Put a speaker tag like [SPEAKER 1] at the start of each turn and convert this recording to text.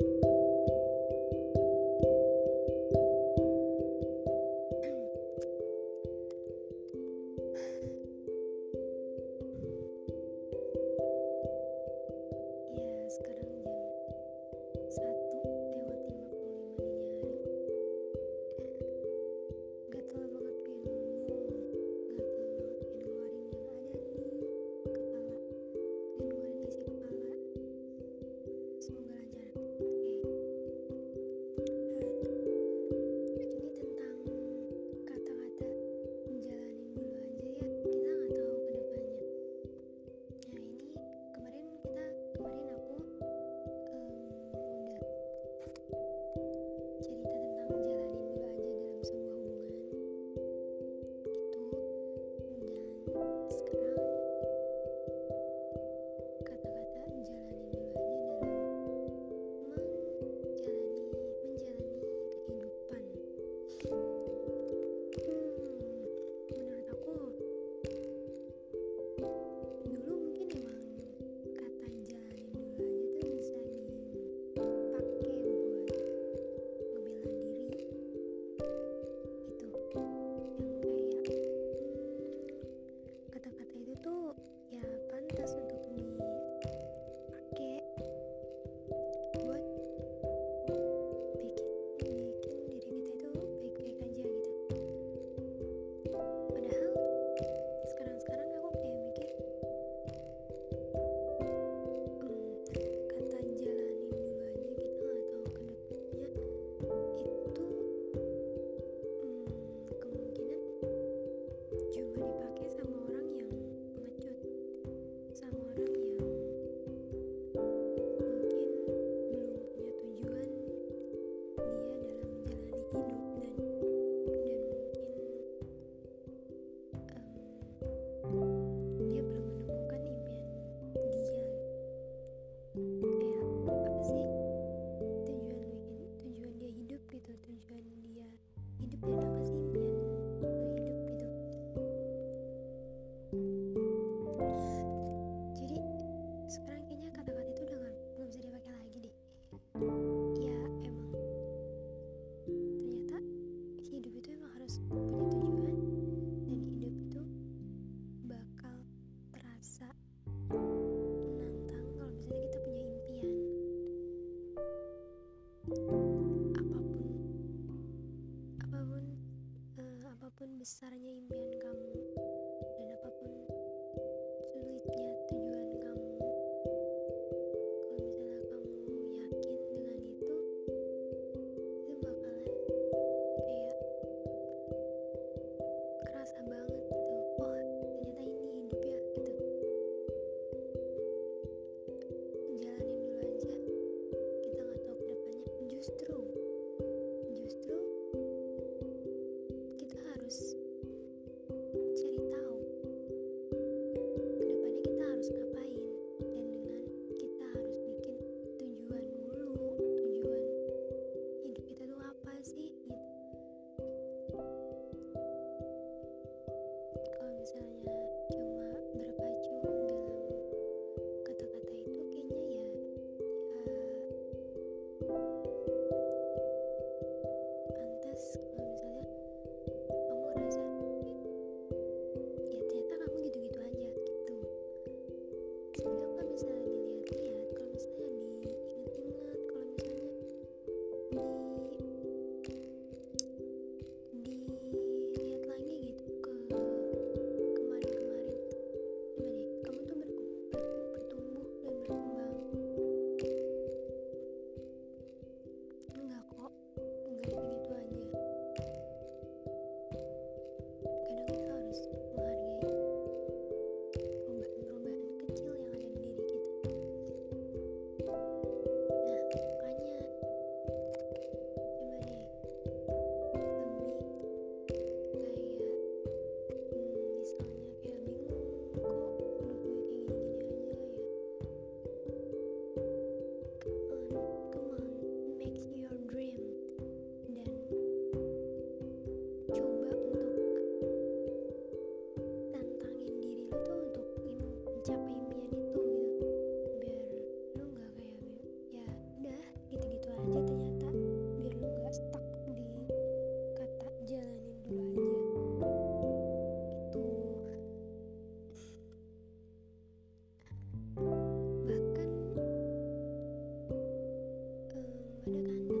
[SPEAKER 1] you Pleasant. mendengarkan.